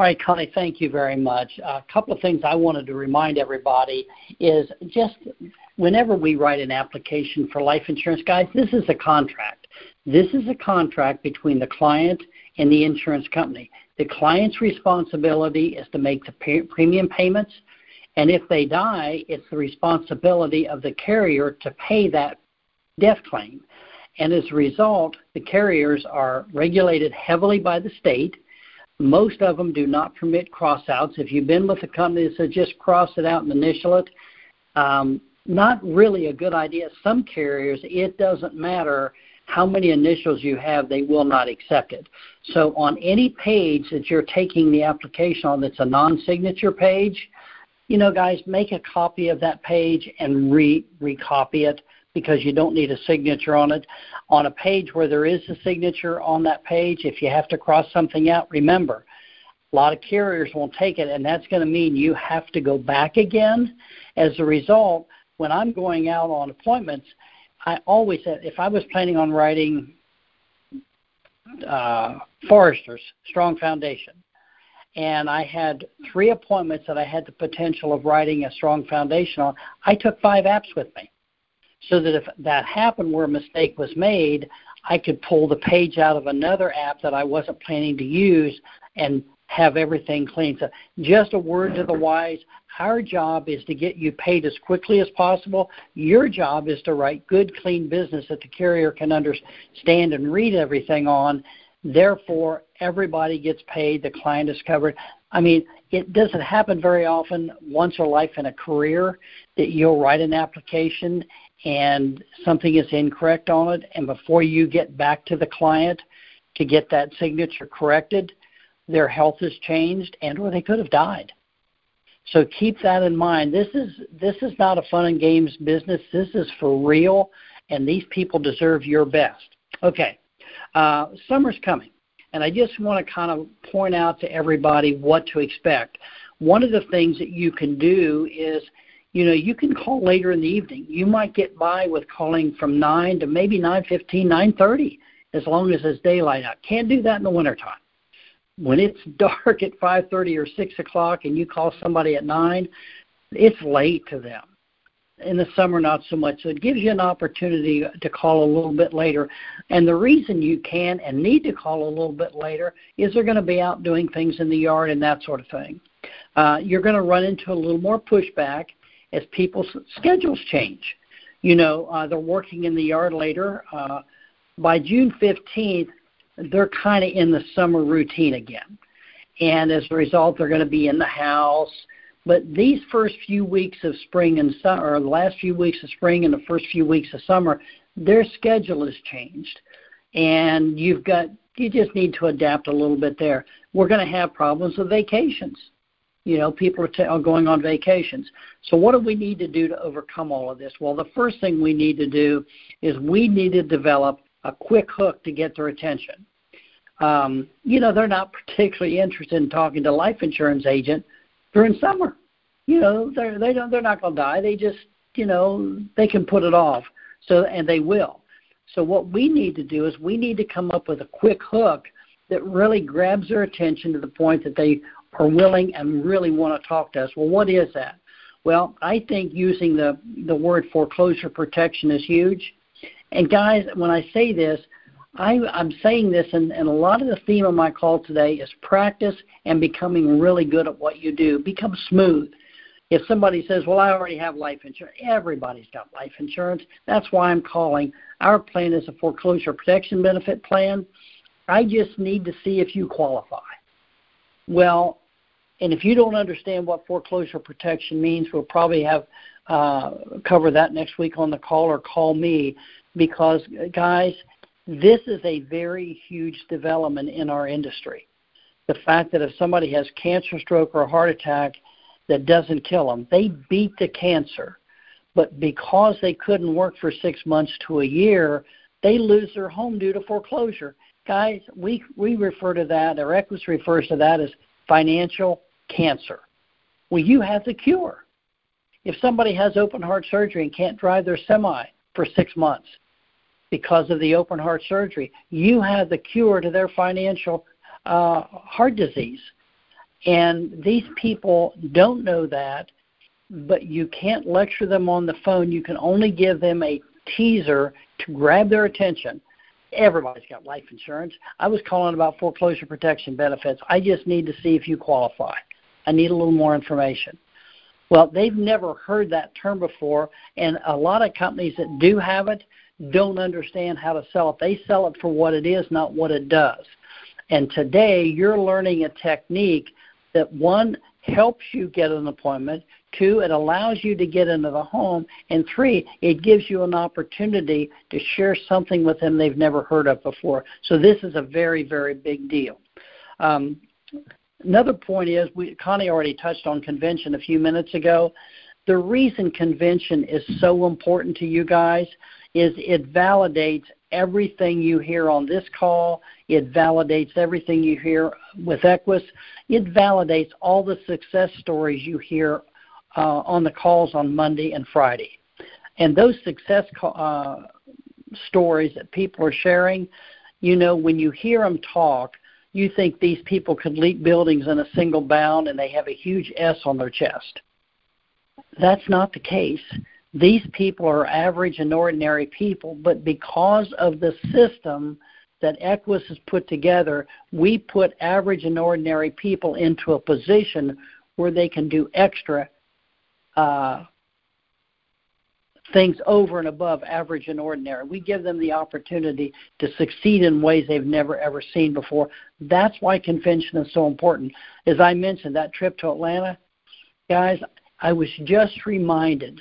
All right, Connie, thank you very much. A couple of things I wanted to remind everybody is just whenever we write an application for life insurance, guys, this is a contract. This is a contract between the client and the insurance company. The client's responsibility is to make the premium payments, and if they die, it's the responsibility of the carrier to pay that death claim. And as a result, the carriers are regulated heavily by the state. Most of them do not permit crossouts. If you've been with a company that says just cross it out and initial it, um, not really a good idea. Some carriers, it doesn't matter how many initials you have, they will not accept it. So on any page that you're taking the application on that's a non-signature page, you know, guys, make a copy of that page and re recopy it because you don't need a signature on it. On a page where there is a signature on that page, if you have to cross something out, remember, a lot of carriers won't take it, and that's going to mean you have to go back again. As a result, when I'm going out on appointments, I always said if I was planning on writing uh, Foresters Strong Foundation, and I had three appointments that I had the potential of writing a strong foundation on, I took five apps with me. So that if that happened where a mistake was made, I could pull the page out of another app that I wasn't planning to use and have everything clean. So just a word to the wise, our job is to get you paid as quickly as possible. Your job is to write good, clean business that the carrier can understand and read everything on. Therefore, everybody gets paid, the client is covered. I mean, it doesn't happen very often, once or life in a career, that you'll write an application and something is incorrect on it, and before you get back to the client to get that signature corrected, their health has changed and or they could have died. So keep that in mind. This is this is not a fun and games business. This is for real, and these people deserve your best. Okay, uh, summer's coming, and I just want to kind of point out to everybody what to expect. One of the things that you can do is, you know, you can call later in the evening. You might get by with calling from nine to maybe nine fifteen, nine thirty, as long as it's daylight out. Can't do that in the wintertime when it's dark at 5:30 or 6 o'clock and you call somebody at 9, it's late to them. In the summer, not so much. So it gives you an opportunity to call a little bit later. And the reason you can and need to call a little bit later is they're going to be out doing things in the yard and that sort of thing. Uh, you're going to run into a little more pushback as people's schedules change. You know, uh, they're working in the yard later. Uh, by June 15th, they're kind of in the summer routine again. And as a result, they're going to be in the house. But these first few weeks of spring and summer, or the last few weeks of spring and the first few weeks of summer, their schedule has changed. And you've got, you just need to adapt a little bit there. We're going to have problems with vacations. You know, people are, t- are going on vacations. So, what do we need to do to overcome all of this? Well, the first thing we need to do is we need to develop a quick hook to get their attention um, you know, they're not particularly interested in talking to a life insurance agent during summer. You know, they're they don't they're not going to die. They just you know they can put it off. So and they will. So what we need to do is we need to come up with a quick hook that really grabs their attention to the point that they are willing and really want to talk to us. Well, what is that? Well, I think using the the word foreclosure protection is huge. And guys, when I say this, I, I'm saying this, and, and a lot of the theme of my call today is practice and becoming really good at what you do. Become smooth. If somebody says, Well, I already have life insurance, everybody's got life insurance. That's why I'm calling. Our plan is a foreclosure protection benefit plan. I just need to see if you qualify. Well, and if you don't understand what foreclosure protection means, we'll probably have uh, cover that next week on the call or call me because, guys, this is a very huge development in our industry. The fact that if somebody has cancer, stroke, or a heart attack that doesn't kill them, they beat the cancer. But because they couldn't work for six months to a year, they lose their home due to foreclosure. Guys, we, we refer to that, or Equus refers to that as financial cancer. Well, you have the cure. If somebody has open heart surgery and can't drive their semi for six months, because of the open heart surgery. You have the cure to their financial uh, heart disease. And these people don't know that, but you can't lecture them on the phone. You can only give them a teaser to grab their attention. Everybody's got life insurance. I was calling about foreclosure protection benefits. I just need to see if you qualify. I need a little more information. Well, they've never heard that term before, and a lot of companies that do have it don't understand how to sell it. They sell it for what it is, not what it does. And today, you're learning a technique that one helps you get an appointment, two, it allows you to get into the home, and three, it gives you an opportunity to share something with them they've never heard of before. So this is a very, very big deal. Um, Another point is, we, Connie already touched on convention a few minutes ago. The reason convention is so important to you guys is it validates everything you hear on this call. It validates everything you hear with Equus. It validates all the success stories you hear uh, on the calls on Monday and Friday. And those success uh, stories that people are sharing, you know, when you hear them talk, you think these people could leap buildings in a single bound and they have a huge S on their chest. That's not the case. These people are average and ordinary people, but because of the system that Equus has put together, we put average and ordinary people into a position where they can do extra uh, things over and above average and ordinary. We give them the opportunity to succeed in ways they've never ever seen before. That's why convention is so important. As I mentioned, that trip to Atlanta, guys, I was just reminded,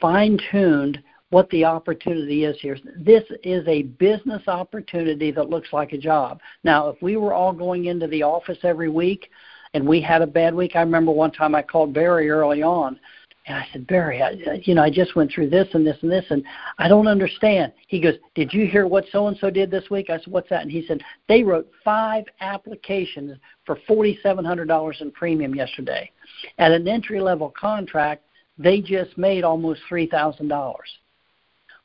fine tuned, what the opportunity is here. This is a business opportunity that looks like a job. Now, if we were all going into the office every week and we had a bad week, I remember one time I called Barry early on and I said, Barry, I, you know, I just went through this and this and this, and I don't understand. He goes, Did you hear what so and so did this week? I said, What's that? And he said, They wrote five applications for $4,700 in premium yesterday. At an entry level contract, they just made almost $3,000.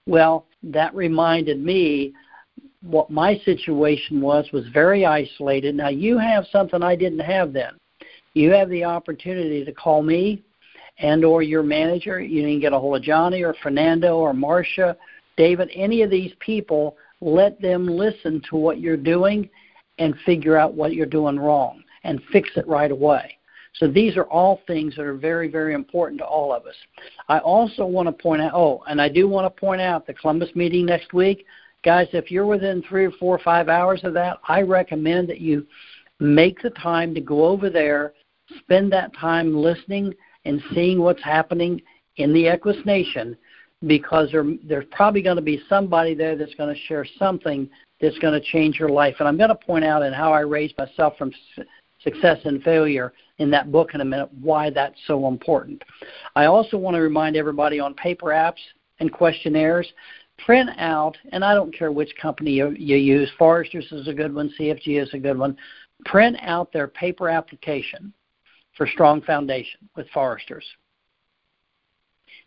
Well, that reminded me what my situation was was very isolated. Now you have something I didn't have then. You have the opportunity to call me and or your manager. You can get a hold of Johnny or Fernando or Marcia, David, any of these people. Let them listen to what you're doing and figure out what you're doing wrong and fix it right away. So these are all things that are very, very important to all of us. I also want to point out, oh, and I do want to point out the Columbus meeting next week. Guys, if you're within three or four or five hours of that, I recommend that you make the time to go over there, spend that time listening and seeing what's happening in the Equus Nation because there, there's probably going to be somebody there that's going to share something that's going to change your life. And I'm going to point out in how I raised myself from success and failure in that book in a minute why that's so important. I also want to remind everybody on paper apps and questionnaires, print out, and I don't care which company you, you use, Foresters is a good one, CFG is a good one, print out their paper application for strong foundation with foresters.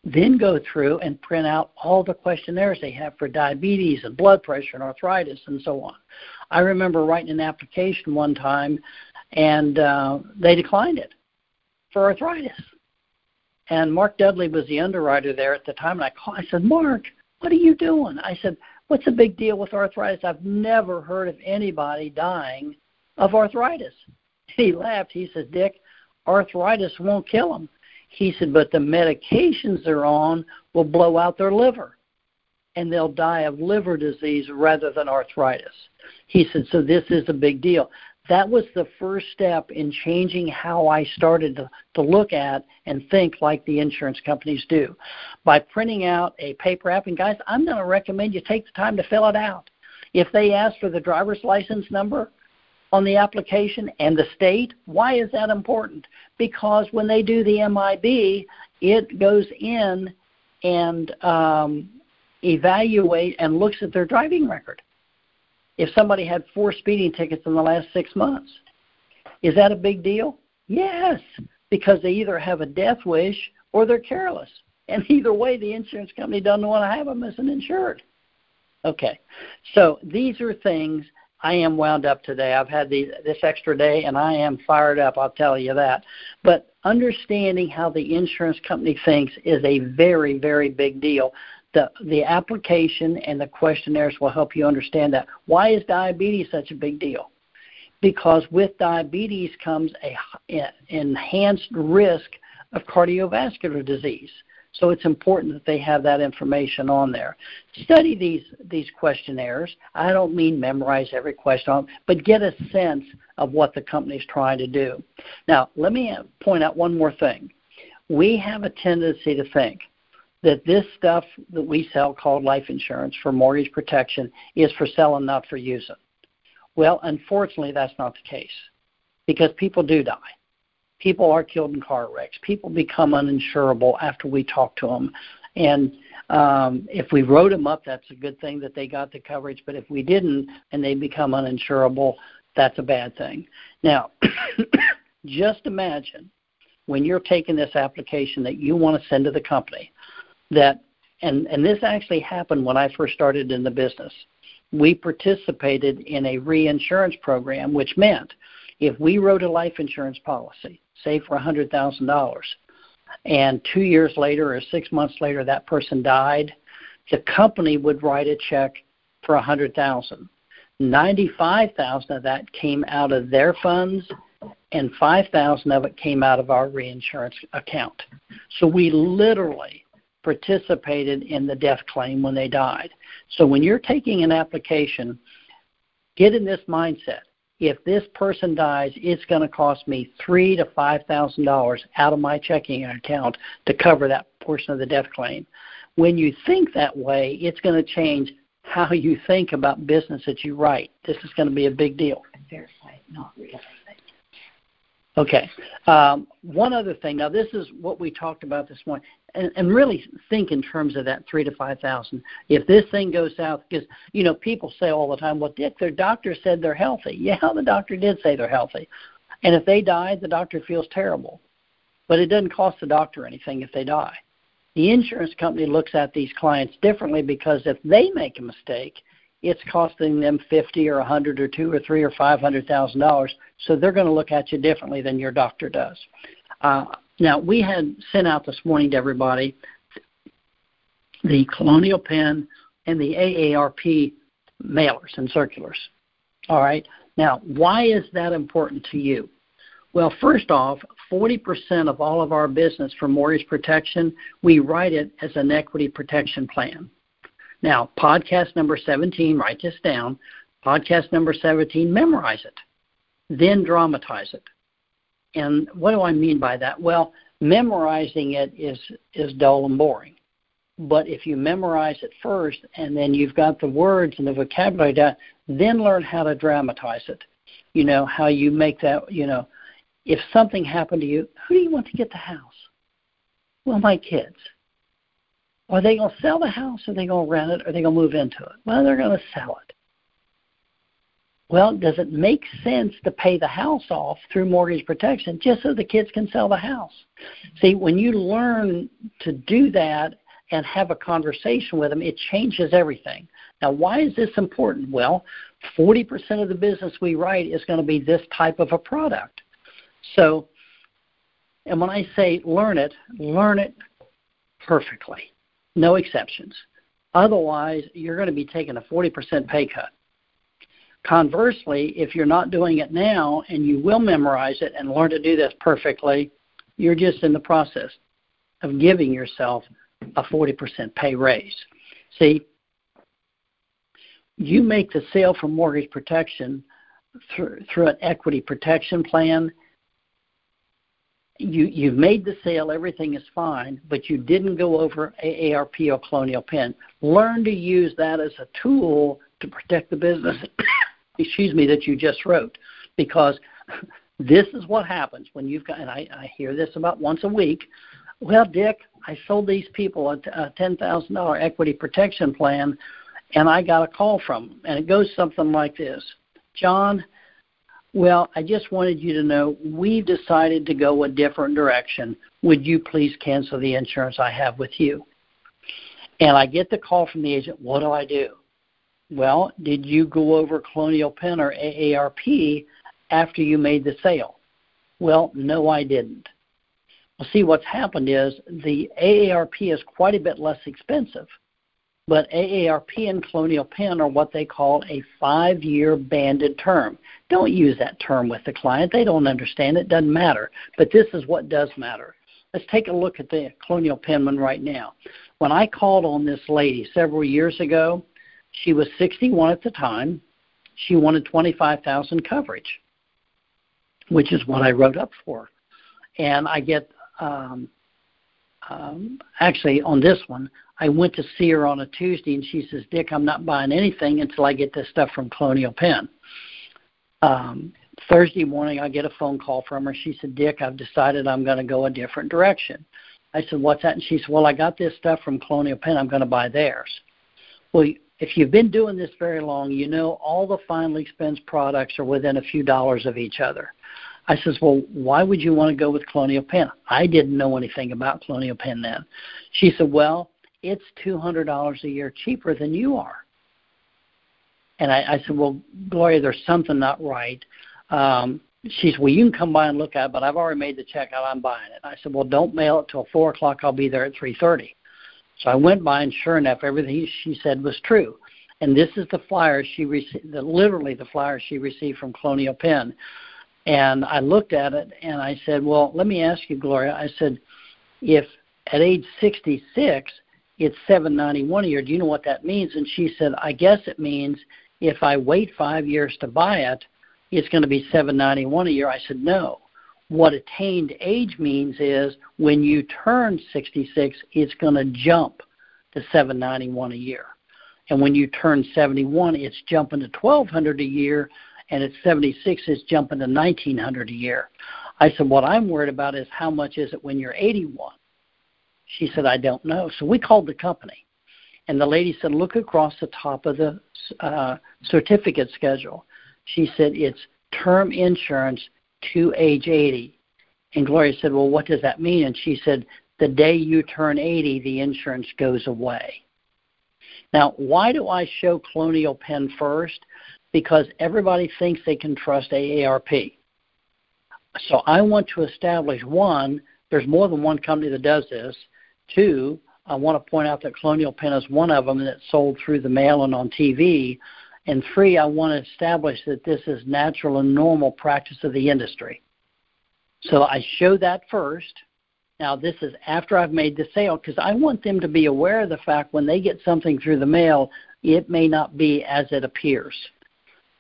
Then go through and print out all the questionnaires they have for diabetes and blood pressure and arthritis and so on. I remember writing an application one time and uh, they declined it for arthritis. And Mark Dudley was the underwriter there at the time, and I called. I said, Mark, what are you doing? I said, What's the big deal with arthritis? I've never heard of anybody dying of arthritis. He laughed. He said, Dick, arthritis won't kill them. He said, but the medications they're on will blow out their liver and they'll die of liver disease rather than arthritis. He said, so this is a big deal. That was the first step in changing how I started to, to look at and think like the insurance companies do. By printing out a paper app, and guys, I'm going to recommend you take the time to fill it out. If they ask for the driver's license number, on the application and the state. Why is that important? Because when they do the MIB, it goes in and um, evaluate and looks at their driving record. If somebody had four speeding tickets in the last six months, is that a big deal? Yes, because they either have a death wish or they're careless. And either way, the insurance company doesn't want to have them as an insured. Okay, so these are things I am wound up today. I've had this extra day and I am fired up, I'll tell you that. But understanding how the insurance company thinks is a very, very big deal. The, the application and the questionnaires will help you understand that. Why is diabetes such a big deal? Because with diabetes comes a enhanced risk of cardiovascular disease. So it's important that they have that information on there. Study these these questionnaires. I don't mean memorize every question, but get a sense of what the company is trying to do. Now, let me uh, point out one more thing. We have a tendency to think that this stuff that we sell called life insurance for mortgage protection is for selling, not for using. Well, unfortunately, that's not the case because people do die people are killed in car wrecks. People become uninsurable after we talk to them. And um, if we wrote them up, that's a good thing that they got the coverage. But if we didn't and they become uninsurable, that's a bad thing. Now, just imagine when you're taking this application that you want to send to the company that and and this actually happened when I first started in the business. We participated in a reinsurance program which meant if we wrote a life insurance policy say for a hundred thousand dollars, and two years later or six months later that person died, the company would write a check for a hundred thousand. Ninety-five thousand of that came out of their funds, and five thousand of it came out of our reinsurance account. So we literally participated in the death claim when they died. So when you're taking an application, get in this mindset if this person dies, it's going to cost me three to five thousand dollars out of my checking account to cover that portion of the death claim. When you think that way, it's going to change how you think about business that you write. This is going to be a big deal. Verify, not. Okay. Um, one other thing. Now, this is what we talked about this morning, and, and really think in terms of that three to five thousand. If this thing goes south, because you know people say all the time, "Well, Dick, their doctor said they're healthy." Yeah, the doctor did say they're healthy, and if they die, the doctor feels terrible, but it doesn't cost the doctor anything if they die. The insurance company looks at these clients differently because if they make a mistake, it's costing them fifty or a hundred or two or three or five hundred thousand dollars. So they're going to look at you differently than your doctor does. Uh, now we had sent out this morning to everybody the Colonial Penn and the AARP mailers and circulars. All right. Now, why is that important to you? Well, first off, 40% of all of our business for mortgage protection, we write it as an equity protection plan. Now, podcast number 17, write this down. Podcast number 17, memorize it, then dramatize it. And what do I mean by that? Well, memorizing it is, is dull and boring. But if you memorize it first and then you've got the words and the vocabulary down, then learn how to dramatize it. You know, how you make that, you know, if something happened to you, who do you want to get the house? Well, my kids. Are they going to sell the house? Are they going to rent it? Are they going to move into it? Well, they're going to sell it. Well, does it make sense to pay the house off through mortgage protection just so the kids can sell the house? See, when you learn to do that and have a conversation with them, it changes everything. Now, why is this important? Well, 40% of the business we write is going to be this type of a product. So, and when I say learn it, learn it perfectly no exceptions. Otherwise, you're going to be taking a 40% pay cut. Conversely, if you're not doing it now and you will memorize it and learn to do this perfectly, you're just in the process of giving yourself a 40% pay raise. See, you make the sale for mortgage protection through, through an equity protection plan you you've made the sale, everything is fine, but you didn't go over AARP or Colonial Penn. Learn to use that as a tool to protect the business. excuse me, that you just wrote, because this is what happens when you've got. And I, I hear this about once a week. Well, Dick, I sold these people a, a ten thousand dollar equity protection plan, and I got a call from them, and it goes something like this: John, well, I just wanted you to know we've decided to go a different direction. Would you please cancel the insurance I have with you? And I get the call from the agent, what do I do? well, did you go over Colonial Penn or AARP after you made the sale? Well, no, I didn't. Well, see, what's happened is the AARP is quite a bit less expensive, but AARP and Colonial Penn are what they call a five year banded term. Don't use that term with the client. They don't understand it. Doesn't matter. But this is what does matter. Let's take a look at the Colonial Penn one right now. When I called on this lady several years ago, she was 61 at the time. She wanted 25,000 coverage, which is what I wrote up for. And I get um, um, actually on this one, I went to see her on a Tuesday, and she says, "Dick, I'm not buying anything until I get this stuff from Colonial Penn." Um, Thursday morning, I get a phone call from her. She said, "Dick, I've decided I'm going to go a different direction." I said, "What's that?" And she said, "Well, I got this stuff from Colonial Penn. I'm going to buy theirs." Well, if you've been doing this very long, you know all the final expense products are within a few dollars of each other. I says, well, why would you want to go with Colonial Penn? I didn't know anything about Colonial Penn then. She said, well, it's $200 a year cheaper than you are. And I, I said, well, Gloria, there's something not right. Um, she said, well, you can come by and look at it, but I've already made the check out. I'm buying it. I said, well, don't mail it till 4 o'clock. I'll be there at 3.30. So I went by, and sure enough, everything she said was true. And this is the flyer she received, the, literally the flyer she received from Colonial Penn. And I looked at it and I said, Well, let me ask you, Gloria. I said, if at age 66 it's 791 a year, do you know what that means? And she said, I guess it means if I wait five years to buy it, it's going to be 791 a year. I said, No. What attained age means is when you turn 66, it's going to jump to 791 a year. And when you turn 71, it's jumping to 1200 a year and at 76 it's jumping to 1900 a year. I said, what I'm worried about is how much is it when you're 81? She said, I don't know. So we called the company, and the lady said, look across the top of the uh, certificate schedule. She said, it's term insurance to age 80. And Gloria said, well, what does that mean? And she said, the day you turn 80, the insurance goes away. Now, why do I show Colonial Penn first? Because everybody thinks they can trust AARP. So I want to establish one, there's more than one company that does this. Two, I want to point out that Colonial Penn is one of them that's sold through the mail and on TV. And three, I want to establish that this is natural and normal practice of the industry. So I show that first. Now, this is after I've made the sale because I want them to be aware of the fact when they get something through the mail, it may not be as it appears.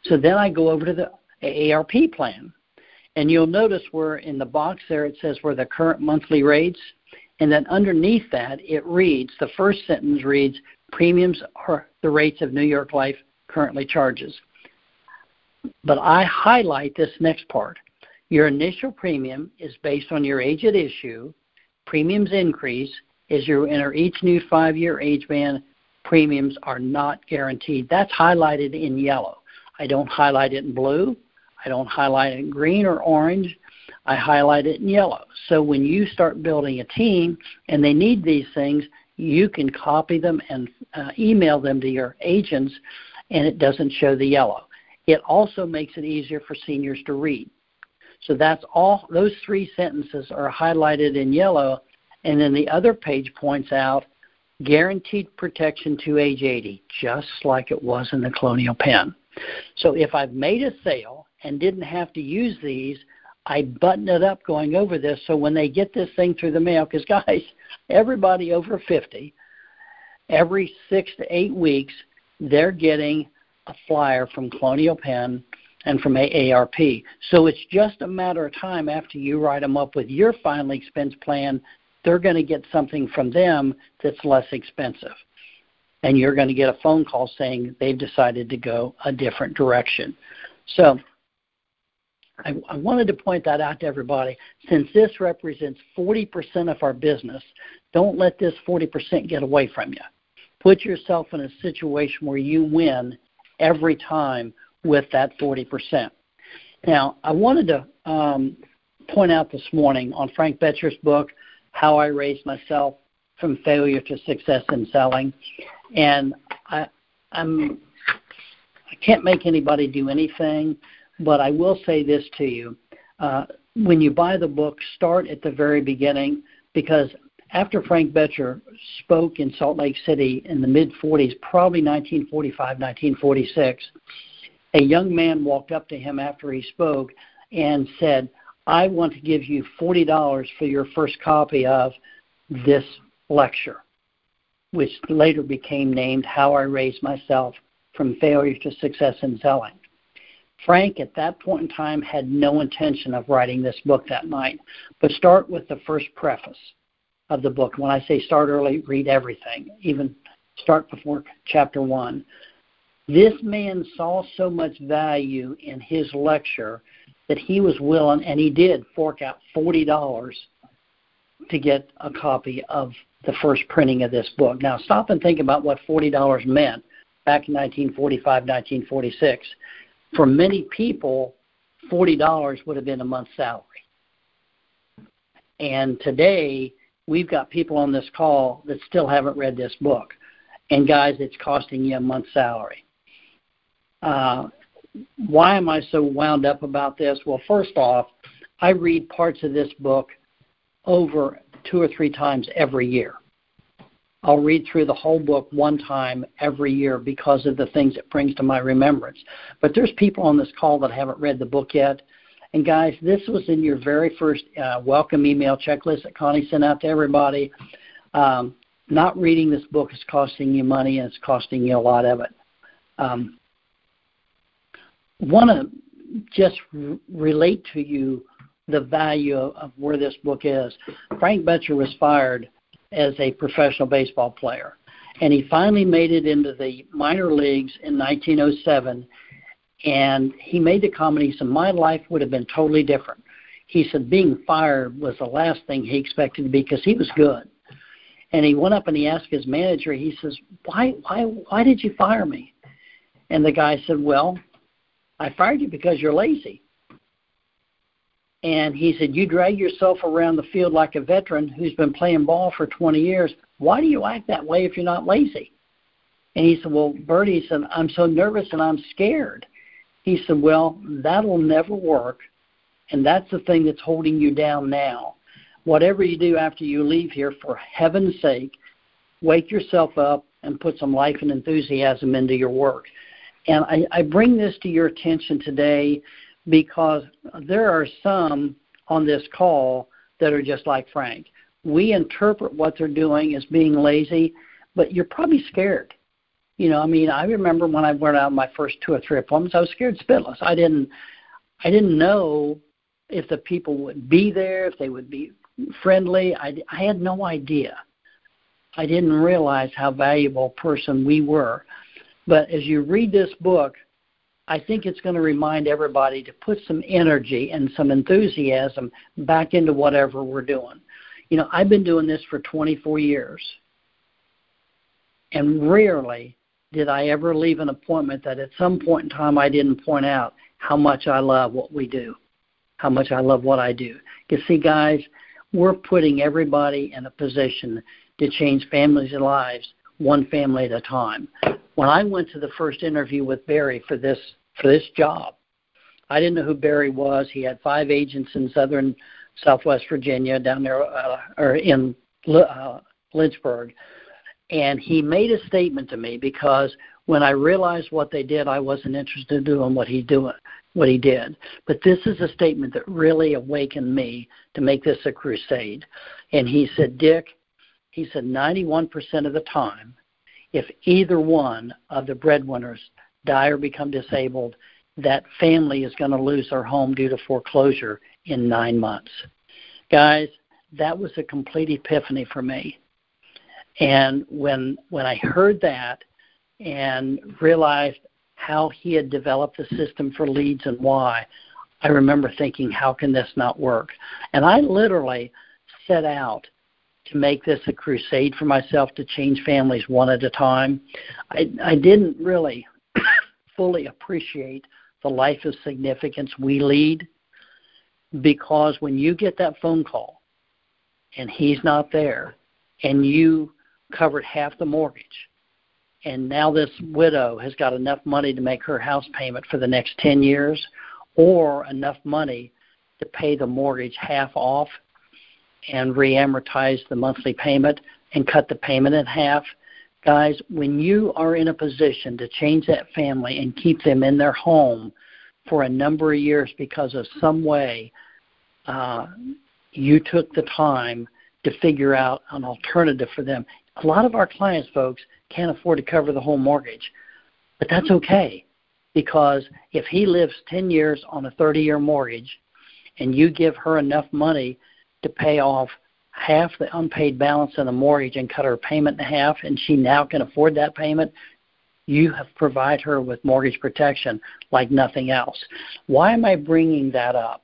So then I go over to the AARP plan. And you'll notice where in the box there it says where the current monthly rates. And then underneath that it reads, the first sentence reads, premiums are the rates of New York Life currently charges. But I highlight this next part. Your initial premium is based on your age at issue. Premiums increase as you enter each new five year age band. Premiums are not guaranteed. That's highlighted in yellow. I don't highlight it in blue. I don't highlight it in green or orange. I highlight it in yellow. So when you start building a team and they need these things, you can copy them and uh, email them to your agents, and it doesn't show the yellow. It also makes it easier for seniors to read. So that's all. Those three sentences are highlighted in yellow, and then the other page points out guaranteed protection to age 80, just like it was in the Colonial Penn. So if I've made a sale and didn't have to use these, I button it up going over this so when they get this thing through the mail, because guys, everybody over 50, every six to eight weeks, they're getting a flyer from Colonial Penn and from AARP. So it's just a matter of time after you write them up with your final expense plan, they're going to get something from them that's less expensive and you're going to get a phone call saying they've decided to go a different direction. So I, I wanted to point that out to everybody. Since this represents 40% of our business, don't let this 40% get away from you. Put yourself in a situation where you win every time with that 40%. Now, I wanted to um, point out this morning on Frank Bettger's book, How I Raised Myself from Failure to Success in Selling. And I, I'm can't make anybody do anything, but I will say this to you. Uh, when you buy the book, start at the very beginning because after Frank Bettger spoke in Salt Lake City in the mid 40s, probably 1945, 1946, a young man walked up to him after he spoke and said, I want to give you $40 for your first copy of this lecture, which later became named How I Raised Myself from Failure to Success in Selling. Frank, at that point in time, had no intention of writing this book that night, but start with the first preface of the book. When I say start early, read everything, even start before chapter one. This man saw so much value in his lecture that he was willing, and he did fork out $40 to get a copy of the first printing of this book. Now, stop and think about what $40 meant back in 1945, 1946. For many people, $40 would have been a month's salary. And today, we've got people on this call that still haven't read this book. And guys, it's costing you a month's salary. Uh, why am I so wound up about this? Well, first off, I read parts of this book over two or three times every year. I'll read through the whole book one time every year because of the things it brings to my remembrance. But there's people on this call that haven't read the book yet. And guys, this was in your very first uh, welcome email checklist that Connie sent out to everybody. Um, not reading this book is costing you money and it's costing you a lot of it. Um, want to just r- relate to you the value of, of where this book is. Frank Bettger was fired as a professional baseball player. And he finally made it into the minor leagues in 1907. And he made the comment, he said, My life would have been totally different. He said, Being fired was the last thing he expected to be because he was good. And he went up and he asked his manager, he says, why, why, why did you fire me? And the guy said, Well, I fired you because you're lazy. And he said, You drag yourself around the field like a veteran who's been playing ball for 20 years. Why do you act that way if you're not lazy? And he said, Well, Bertie said, I'm so nervous and I'm scared. He said, Well, that'll never work. And that's the thing that's holding you down now. Whatever you do after you leave here, for heaven's sake, wake yourself up and put some life and enthusiasm into your work. And I, I bring this to your attention today because there are some on this call that are just like Frank. We interpret what they're doing as being lazy, but you're probably scared. You know, I mean, I remember when I went out my first two or three appointments, I was scared spitless. I didn't, I didn't know if the people would be there, if they would be friendly. I, I had no idea. I didn't realize how valuable a person we were. But as you read this book, I think it's going to remind everybody to put some energy and some enthusiasm back into whatever we're doing. You know, I've been doing this for 24 years, and rarely did I ever leave an appointment that at some point in time I didn't point out how much I love what we do, how much I love what I do. You see, guys, we're putting everybody in a position to change families' lives one family at a time when I went to the first interview with Barry for this for this job, I didn't know who Barry was. He had five agents in southern Southwest Virginia, down there uh, or in uh, Lynchburg, and he made a statement to me because when I realized what they did, I wasn't interested in doing what he doing what he did. But this is a statement that really awakened me to make this a crusade. And he said, Dick, he said, 91% of the time, if either one of the breadwinners die or become disabled, that family is going to lose their home due to foreclosure in nine months. Guys, that was a complete epiphany for me. And when when I heard that and realized how he had developed the system for leads and why, I remember thinking, how can this not work? And I literally set out to make this a crusade for myself to change families one at a time. I, I didn't really fully appreciate the life of significance we lead because when you get that phone call and he's not there and you covered half the mortgage and now this widow has got enough money to make her house payment for the next 10 years or enough money to pay the mortgage half off and re-amortize the monthly payment and cut the payment in half. Guys, when you are in a position to change that family and keep them in their home for a number of years because of some way uh, you took the time to figure out an alternative for them. A lot of our clients, folks, can't afford to cover the whole mortgage, but that's okay because if he lives 10 years on a 30 year mortgage and you give her enough money to pay off half the unpaid balance on the mortgage and cut her payment in half and she now can afford that payment, you have provided her with mortgage protection like nothing else. Why am I bringing that up?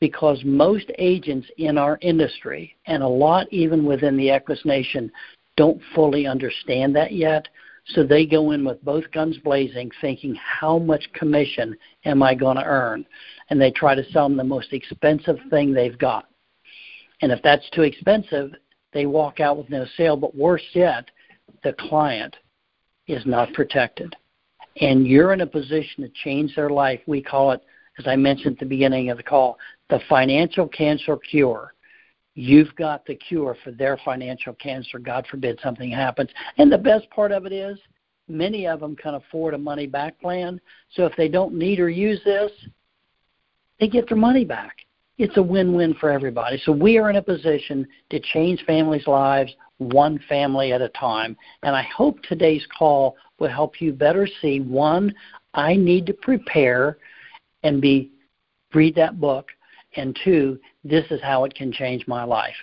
Because most agents in our industry, and a lot even within the Equus Nation, don't fully understand that yet. So they go in with both guns blazing, thinking, how much commission am I going to earn? And they try to sell them the most expensive thing they've got. And if that's too expensive, they walk out with no sale. But worse yet, the client is not protected. And you're in a position to change their life. We call it, as I mentioned at the beginning of the call, the financial cancer cure. You've got the cure for their financial cancer. God forbid something happens. And the best part of it is, many of them can afford a money back plan. So if they don't need or use this, they get their money back. It's a win win for everybody. So we are in a position to change families' lives one family at a time. And I hope today's call will help you better see one, I need to prepare and be read that book and two, this is how it can change my life.